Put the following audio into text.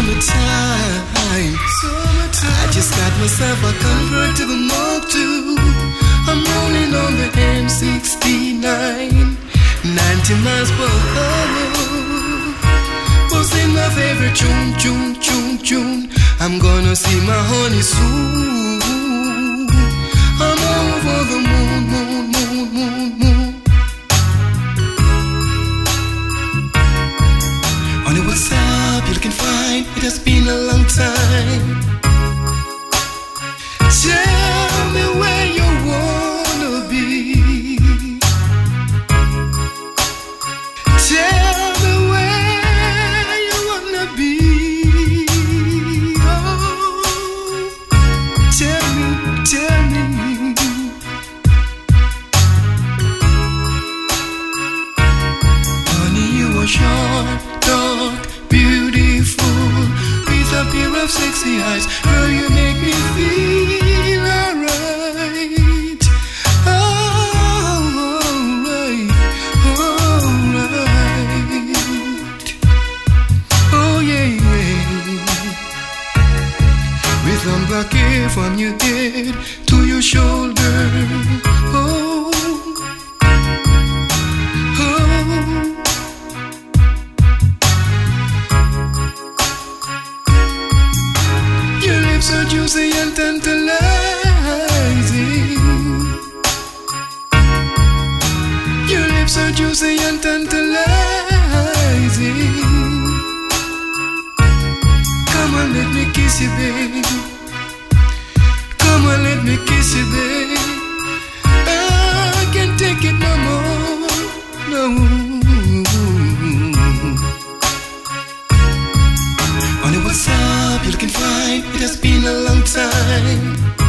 summertime. summertime. I just got myself a convertible mob too. I'm rolling on the M69, 90 miles per hour. Was in my favorite tune, tune, tune, tune. I'm gonna see my honey soon. Looking fine? Eyes. Girl, you make me feel alright. Alright, alright. Oh yeah, yeah. With hair from your head to your shoulder. Lips are juicy and tantalizing. Your lips are juicy and tantalizing. Come on, let me kiss you, baby. Come on, let me kiss you, baby. I can't take it no more. No. What's up? You're looking fine. It has been a long time.